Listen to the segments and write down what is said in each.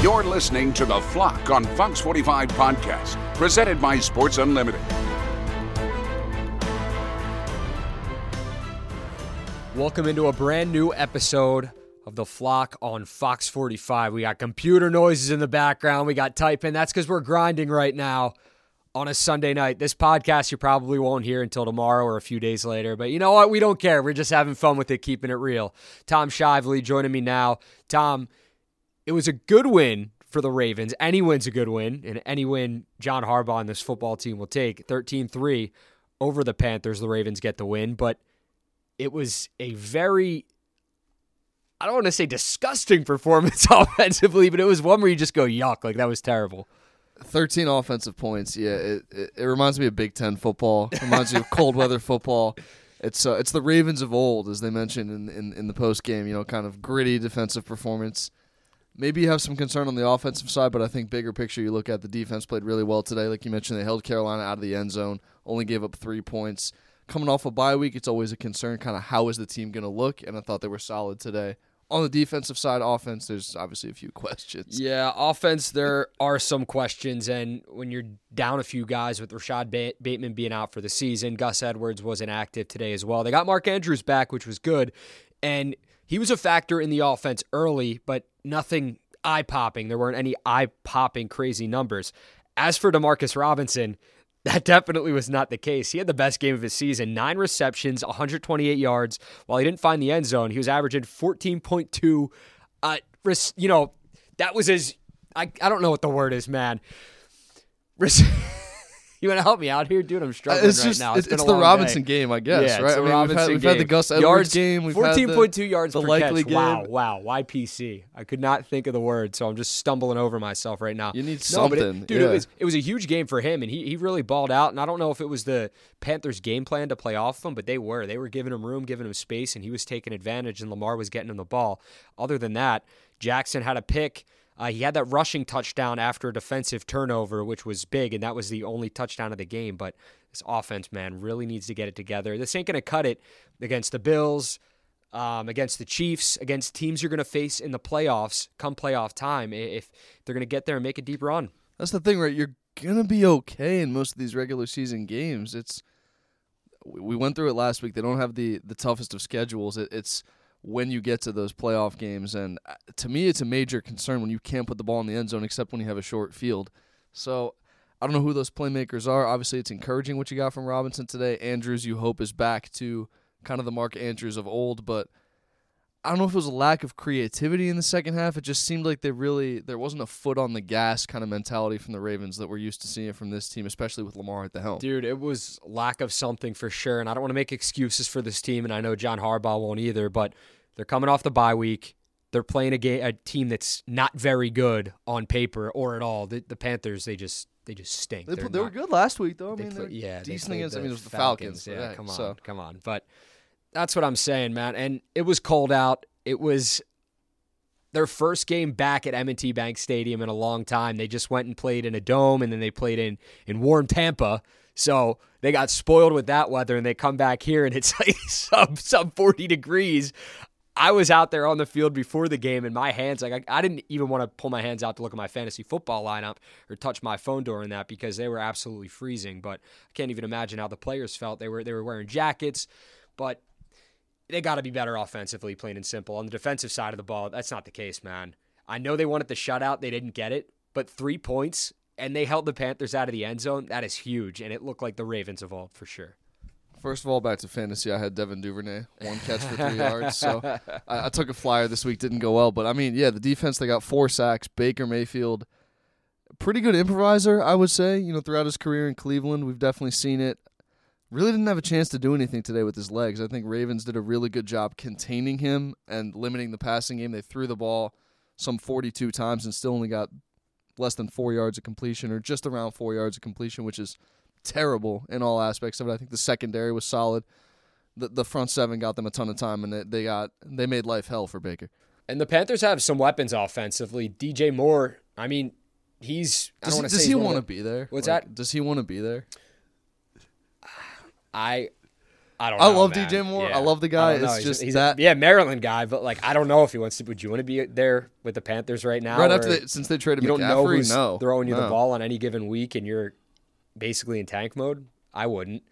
You're listening to The Flock on Fox 45 Podcast, presented by Sports Unlimited. Welcome into a brand new episode of The Flock on Fox 45. We got computer noises in the background. We got typing. That's because we're grinding right now on a Sunday night. This podcast you probably won't hear until tomorrow or a few days later. But you know what? We don't care. We're just having fun with it, keeping it real. Tom Shively joining me now. Tom, it was a good win for the Ravens. Any win's a good win, and any win John Harbaugh and this football team will take. 13 3 over the Panthers. The Ravens get the win, but it was a very I don't want to say disgusting performance offensively, but it was one where you just go yuck, like that was terrible. 13 offensive points. Yeah, it, it, it reminds me of Big Ten football. It reminds me of cold weather football. It's uh, it's the Ravens of old, as they mentioned in, in, in the post game. You know, kind of gritty defensive performance. Maybe you have some concern on the offensive side, but I think bigger picture, you look at the defense played really well today. Like you mentioned, they held Carolina out of the end zone, only gave up three points. Coming off a bye week, it's always a concern. Kind of how is the team going to look? And I thought they were solid today on the defensive side, offense, there's obviously a few questions. Yeah, offense, there are some questions. And when you're down a few guys with Rashod Bateman being out for the season, Gus Edwards wasn't active today as well. They got Mark Andrews back, which was good. And he was a factor in the offense early, but nothing eye popping. There weren't any eye popping crazy numbers. As for Demarcus Robinson, that definitely was not the case. He had the best game of his season nine receptions, 128 yards. While he didn't find the end zone, he was averaging 14.2. Uh, you know, that was his. I, I don't know what the word is, man. You want to help me out here, dude? I'm struggling it's just, now. It's, the Robinson day. game, I guess. Yeah, right? I mean, we've, had, we've had, the Gus Edwards yards, game. We've 14.2 yards the per likely catch. Game. Wow, wow. YPC. I could not think of the word, so I'm just stumbling over myself right now. You need no, something, it, dude. yeah. It was it was a huge game for him, and he he really balled out. And I don't know if it was the Panthers' game plan to play off him, but they were. They were giving him room, giving him space, and he was taking advantage. And Lamar was getting him the ball. Other than that, Jackson had a pick. Uh, he had that rushing touchdown after a defensive turnover, which was big, and that was the only touchdown of the game. But this offense, man, really needs to get it together. This ain't going to cut it against the Bills, um, against the Chiefs, against teams you're going to face in the playoffs come playoff time if they're going to get there and make a deep run. That's the thing, right? You're going to be okay in most of these regular season games. It's we went through it last week. They don't have the the toughest of schedules. It, it's when you get to those playoff games, and uh, to me, it's a major concern when you can't put the ball in the end zone except when you have a short field. So I don't know who those playmakers are. Obviously, it's encouraging what you got from Robinson today. Andrews, you hope, is back to kind of the Mark Andrews of old, but I don't know if it was a lack of creativity in the second half. It just seemed like they really there wasn't a foot on the gas kind of mentality from the Ravens that we're used to seeing from this team, especially with Lamar at the helm. Dude, it was lack of something for sure, and I don't want to make excuses for this team, and I know John Harbaugh won't either, but they're coming off the bye week. They're playing a game, a team that's not very good on paper or at all. The, the Panthers, they just they just stink. They, they were good last week, though. I mean, play, yeah, decent against. I mean, it was the Falcons. Falcons. Yeah, yeah, come on, so. come on. But that's what I'm saying, man. And it was cold out. It was their first game back at M&T Bank Stadium in a long time. They just went and played in a dome, and then they played in in warm Tampa. So they got spoiled with that weather, and they come back here, and it's like sub sub 40 degrees. I was out there on the field before the game, and my hands like I, I, didn't even want to pull my hands out to look at my fantasy football lineup or touch my phone during that because they were absolutely freezing. But I can't even imagine how the players felt. They were they were wearing jackets, but they got to be better offensively, plain and simple. On the defensive side of the ball, that's not the case, man. I know they wanted the shutout, they didn't get it, but three points and they held the Panthers out of the end zone. That is huge, and it looked like the Ravens evolved for sure. First of all, back to fantasy, I had Devin Duvernay, one catch for three yards. So I, I, took a flyer this week, didn't go well. But I mean, yeah, the defense, they got four sacks. Baker Mayfield, pretty good improviser, I would say. You know, throughout his career in Cleveland, we've definitely seen it really didn't have a chance to do anything today with his legs. I think Ravens did a really good job containing him and limiting the passing game. They threw the ball some 42 times and still only got less than four yards of completion or just around four yards of completion, which is terrible in all aspects of it. I think the secondary was solid. The, the front seven got them a ton of time and they, they got they made life hell for Baker. And the Panthers have some weapons offensively. DJ Moore, I mean, he's. I Does, don't want to does he want want to be there? What's Like, that? Does he want to be there? I. I don't. I know, love man. DJ Moore. I love the guy. It's He's- just he's that- A, yeah, Maryland guy, but like I don't know if he wants to. Would you want to be there with the Panthers right now? right after they, since they traded you don't know who's no, throwing you the ball on any given week, and you're basically in tank mode. I wouldn't.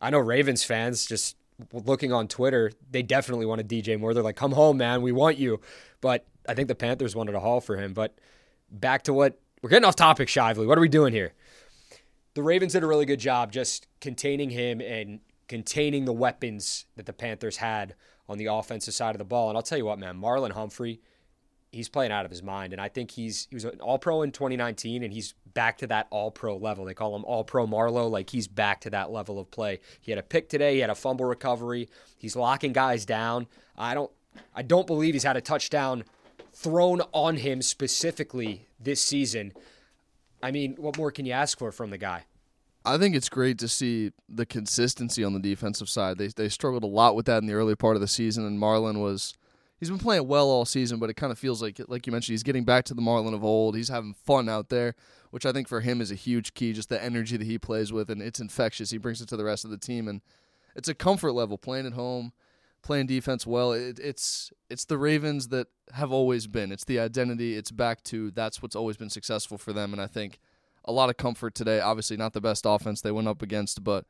I know Ravens fans just looking on Twitter, they definitely wanted DJ Moore. They're like, "Come home, man, we want you." But I think the Panthers wanted a haul for him. But back to what we're getting off topic, Shively. What are we doing here? The Ravens did a really good job just containing him and containing the weapons that the Panthers had on the offensive side of the ball. And I'll tell you what, man, Marlon Humphrey, he's playing out of his mind. And I think he's he was an all pro in 2019 and he's back to that all pro level. They call him all pro Marlowe. Like he's back to that level of play. He had a pick today, he had a fumble recovery. He's locking guys down. I don't I don't believe he's had a touchdown thrown on him specifically this season. I mean, what more can you ask for from the guy? I think it's great to see the consistency on the defensive side. They they struggled a lot with that in the early part of the season, and Marlon was he's been playing well all season, but it kind of feels like like you mentioned he's getting back to the Marlon of old. He's having fun out there, which I think for him is a huge key. Just the energy that he plays with, and it's infectious. He brings it to the rest of the team, and it's a comfort level playing at home, playing defense well. It, it's it's the Ravens that have always been. It's the identity. It's back to that's what's always been successful for them, and I think a lot of comfort today. Obviously, not the best offense they went up against, but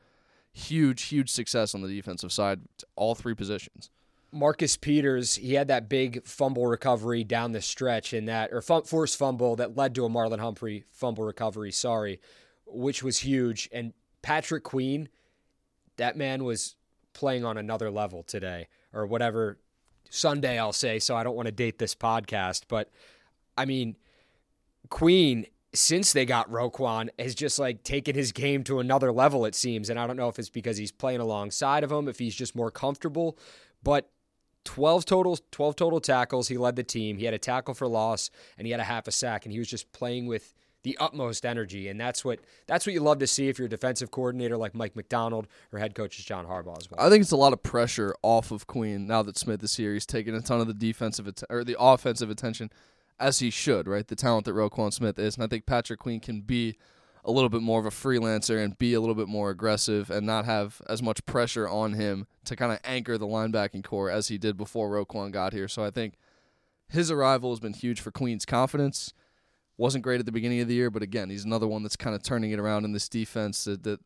huge, huge success on the defensive side, all three positions. Marcus Peters, he had that big fumble recovery down the stretch in that, or fum- forced fumble that led to a Marlon Humphrey fumble recovery, sorry, which was huge. And Patrick Queen, that man was playing on another level today, or whatever Sunday, I'll say. So I don't want to date this podcast, but I mean, Queen, since they got Roquan, has just like taken his game to another level, it seems. And I don't know if it's because he's playing alongside of him, if he's just more comfortable, but 12 total 12 total tackles he led the team he had a tackle for loss and he had a half a sack and he was just playing with the utmost energy and that's what that's what you love to see if you're a defensive coordinator like Mike Macdonald or head coach is John Harbaugh as well. I think it's a lot of pressure off of Queen now that Smith is here. He's taking a ton of the defensive att- or the offensive attention, as he should. Right, the talent that Roquan Smith is, and I think Patrick Queen can be a little bit more of a freelancer and be a little bit more aggressive and not have as much pressure on him to kind of anchor the linebacking corps as he did before Roquan got here. So I think his arrival has been huge for Queen's confidence. Wasn't great at the beginning of the year, but again, he's another one that's kind of turning it around in this defense that, that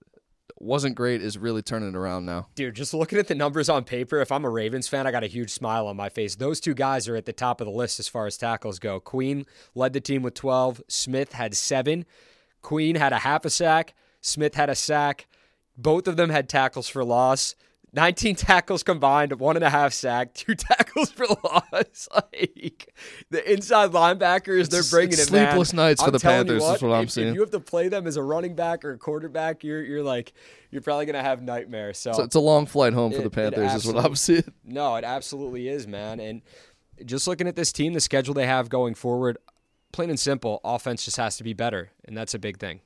wasn't great is really turning around now. Dude, just looking at the numbers on paper, if I'm a Ravens fan, I got a huge smile on my face. Those two guys are at the top of the list as far as tackles go. Queen led the team with 12, Smith had 7. Queen had a half a sack, Smith had a sack. Both of them had tackles for loss. 19 tackles combined, one and a half sack, two tackles for loss. like the inside linebackers, they're bringing it's it. man. sleepless nights for I'm the Panthers is what I'm if, seeing. If you have to play them as a running back or a quarterback, you're you're like you're probably gonna have nightmares. So, So it's a long flight home for the Panthers, is what I'm seeing. no, it absolutely is, man. And just looking at this team, the schedule they have going forward, plain and simple, offense just has to be better, and that's a big thing.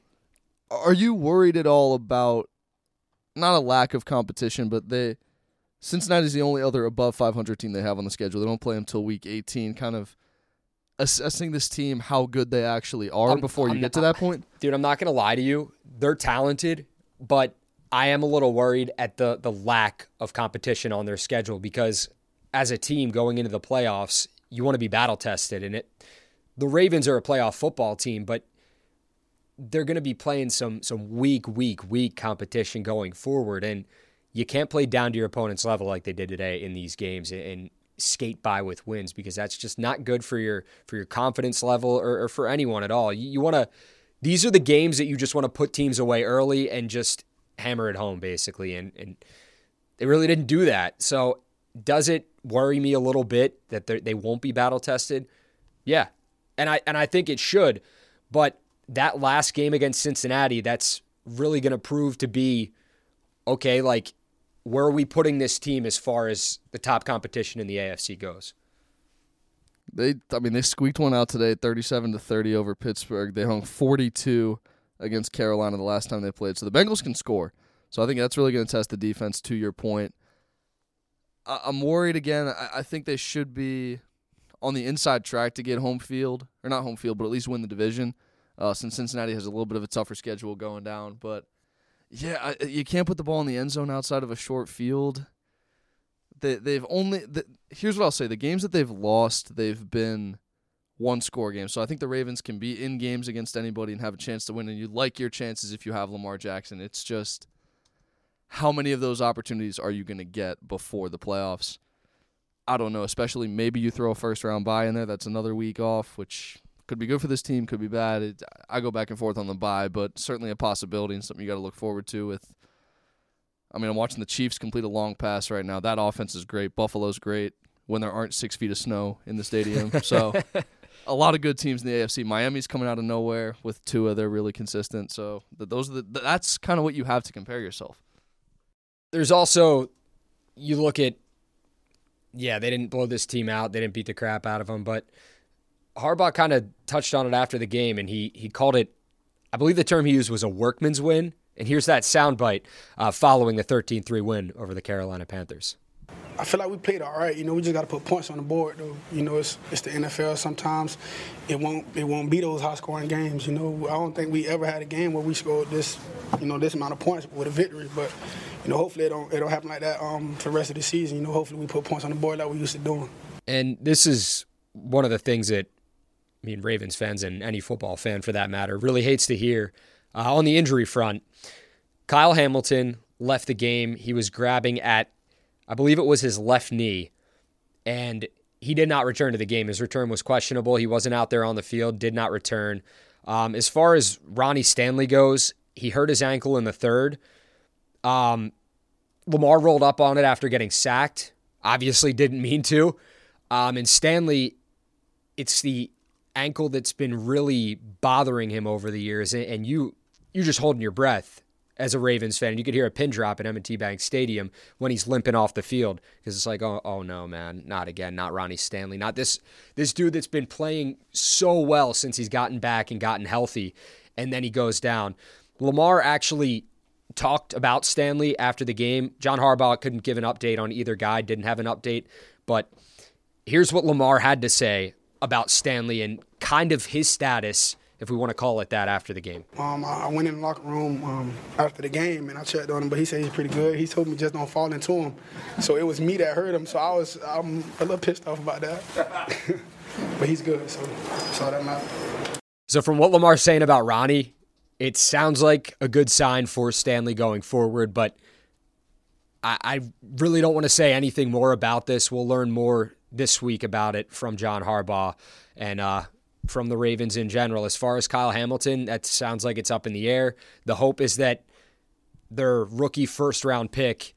Are you worried at all about not a lack of competition, but they Cincinnati's the only other above 500 team they have on the schedule. They don't play until week 18. Kind of assessing this team how good they actually are I'm- before you I'm get to that point. Dude, I'm not gonna lie to you. They're talented, but I am a little worried at the the lack of competition on their schedule because as a team going into the playoffs, you want to be battle tested, and it. The Ravens are a playoff football team, but they're going to be playing some some weak, weak, weak competition going forward, and you can't play down to your opponent's level like they did today in these games and, skate by with wins because that's just not good for your for your confidence level or, or for anyone at all. You, you want to. These are the games that you just want to put teams away early and just hammer it home, basically, and and they really didn't do that. So does it worry me a little bit that they won't be battle tested? Yeah, and I and I think it should, but that last game against Cincinnati, that's really going to prove to be okay, like where are we putting this team as far as the top competition in the AFC goes? They, I mean, they squeaked one out today, thirty-seven to thirty over Pittsburgh. They hung forty-two against Carolina the last time they played. So the Bengals can score. So I think that's really going to test the defense. To your point, I- I'm worried again. I-, I think they should be on the inside track to get home field, or not home field, but at least win the division. Uh, since Cincinnati has a little bit of a tougher schedule going down, but yeah, I, you can't put the ball in the end zone outside of a short field. They they've only the, here's what I'll say: the games that they've lost, they've been one score games. So I think the Ravens can be in games against anybody and have a chance to win, and you like your chances if you have Lamar Jackson. It's just how many of those opportunities are you going to get before the playoffs? I don't know. Especially maybe you throw a first round bye in there. That's another week off, which could be good for this team, could be bad. It, I go back and forth on the bye, but certainly a possibility and something you got to look forward to. With, I mean, I'm watching the Chiefs complete a long pass right now. That offense is great. Buffalo's great when there aren't six feet of snow in the stadium. So, a lot of good teams in the AFC. Miami's coming out of nowhere with Tua. They're really consistent. So, those are the that's kind of what you have to compare yourself. There's also, you look at, yeah, they didn't blow this team out. They didn't beat the crap out of them, but Harbaugh kind of touched on it after the game, and he he called it. I believe the term he used was a workman's win. And here's that soundbite uh, following the 13-3 win over the Carolina Panthers. I feel like we played all right. You know, we just got to put points on the board, though. You know, it's it's the NFL. Sometimes it won't it won't be those high scoring games. You know, I don't think we ever had a game where we scored this, you know, this amount of points with a victory. But you know, hopefully it don't it don't happen like that um, for the rest of the season. You know, hopefully we put points on the board like we used to doing. And this is one of the things that I mean, Ravens fans and any football fan for that matter really hates to hear. Uh, on the injury front, Kyle Hamilton left the game. He was grabbing at, I believe it was his left knee, and he did not return to the game. His return was questionable. He wasn't out there on the field, did not return. Um, as far as Ronnie Stanley goes, he hurt his ankle in the third. Um, Lamar rolled up on it after getting sacked. Obviously, didn't mean to. Um, and Stanley, it's the ankle that's been really bothering him over the years, and you you're just holding your breath as a Ravens fan. And you could hear a pin drop at M&T Bank Stadium when he's limping off the field because it's like, oh, oh no, man, not again, not Ronnie Stanley, not this this dude that's been playing so well since he's gotten back and gotten healthy, and then he goes down. Lamar actually talked about Stanley after the game. John Harbaugh couldn't give an update on either guy, didn't have an update, but here's what Lamar had to say about Stanley and kind of his status, if we want to call it that, after the game? Um, I went in the locker room um, after the game and I checked on him, but he said he's pretty good. He told me just don't fall into him. So it was me that hurt him. So I was I'm a little pissed off about that. but he's good, so that's all that matters. So from what Lamar's saying about Ronnie, it sounds like a good sign for Stanley going forward, but I, I really don't want to say anything more about this. We'll learn more this week about it from John Harbaugh and uh, from the Ravens in general. As far as Kyle Hamilton, that sounds like it's up in the air. The hope is that their rookie first round pick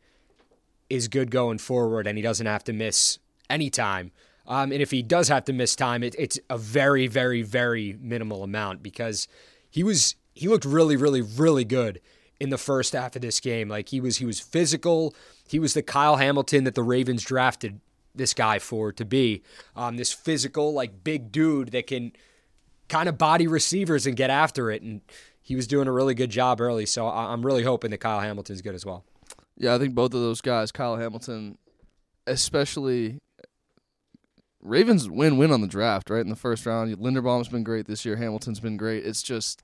is good going forward and he doesn't have to miss any time. Um, and if he does have to miss time, it, it's a very, very, very minimal amount because he was he looked really, really, really good in the first half of this game. Like he was he was physical. He was the Kyle Hamilton that the Ravens drafted this guy for to be. Um, this physical, like big dude that can kind of body receivers and get after it. And he was doing a really good job early. So I'm really hoping that Kyle Hamilton's good as well. Yeah, I think both of those guys, Kyle Hamilton, especially Ravens win win on the draft, right? In the first round. Linderbaum's been great this year. Hamilton's been great. It's just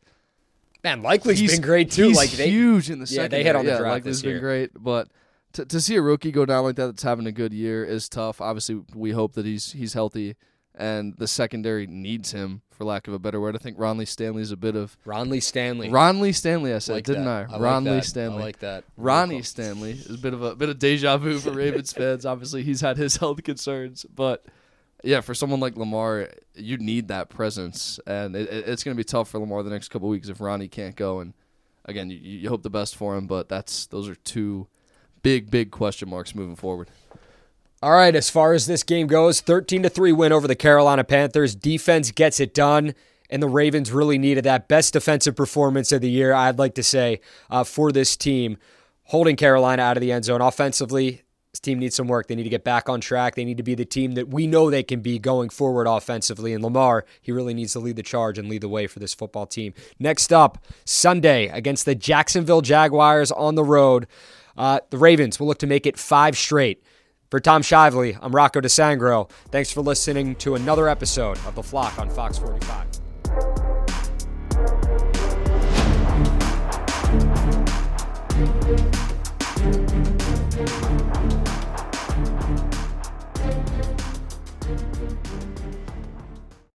Man, Likely's been great too. Like they, huge in the second. yeah, they hit on the yeah, draft Likely's this been great, but to to see a rookie go down like that, that's having a good year, is tough. Obviously, we hope that he's he's healthy, and the secondary needs him, for lack of a better word. I think Ronley Stanley's a bit of Ronley Stanley. Ronley Stanley. I said, Like didn't that. I? I Ronley that. Stanley. I like that. Ronnie Stanley is a bit of a bit of deja vu for Ravens fans. Obviously, he's had his health concerns, but yeah, for someone like Lamar, you need that presence, and it- it's going to be tough for Lamar the next couple weeks if Ronnie can't go. And again, you, you hope the best for him, but that's those are two big, big question marks moving forward. All right, as far as this game goes, 13 to 3 win over the Carolina Panthers. Defense gets it done, and the Ravens really needed that best defensive performance of the year, I'd like to say, uh, for this team. holding Carolina out of the end zone. Offensively, this team needs some work. They need to get back on track. They need to be the team that we know they can be going forward offensively. And Lamar, he really needs to lead the charge and lead the way for this football team. Next up, Sunday against the Jacksonville Jaguars on the road. Uh, the Ravens will look to make it five straight. For Tom Shively, I'm Rocco DeSangro. Thanks for listening to another episode of The Flock on Fox 45.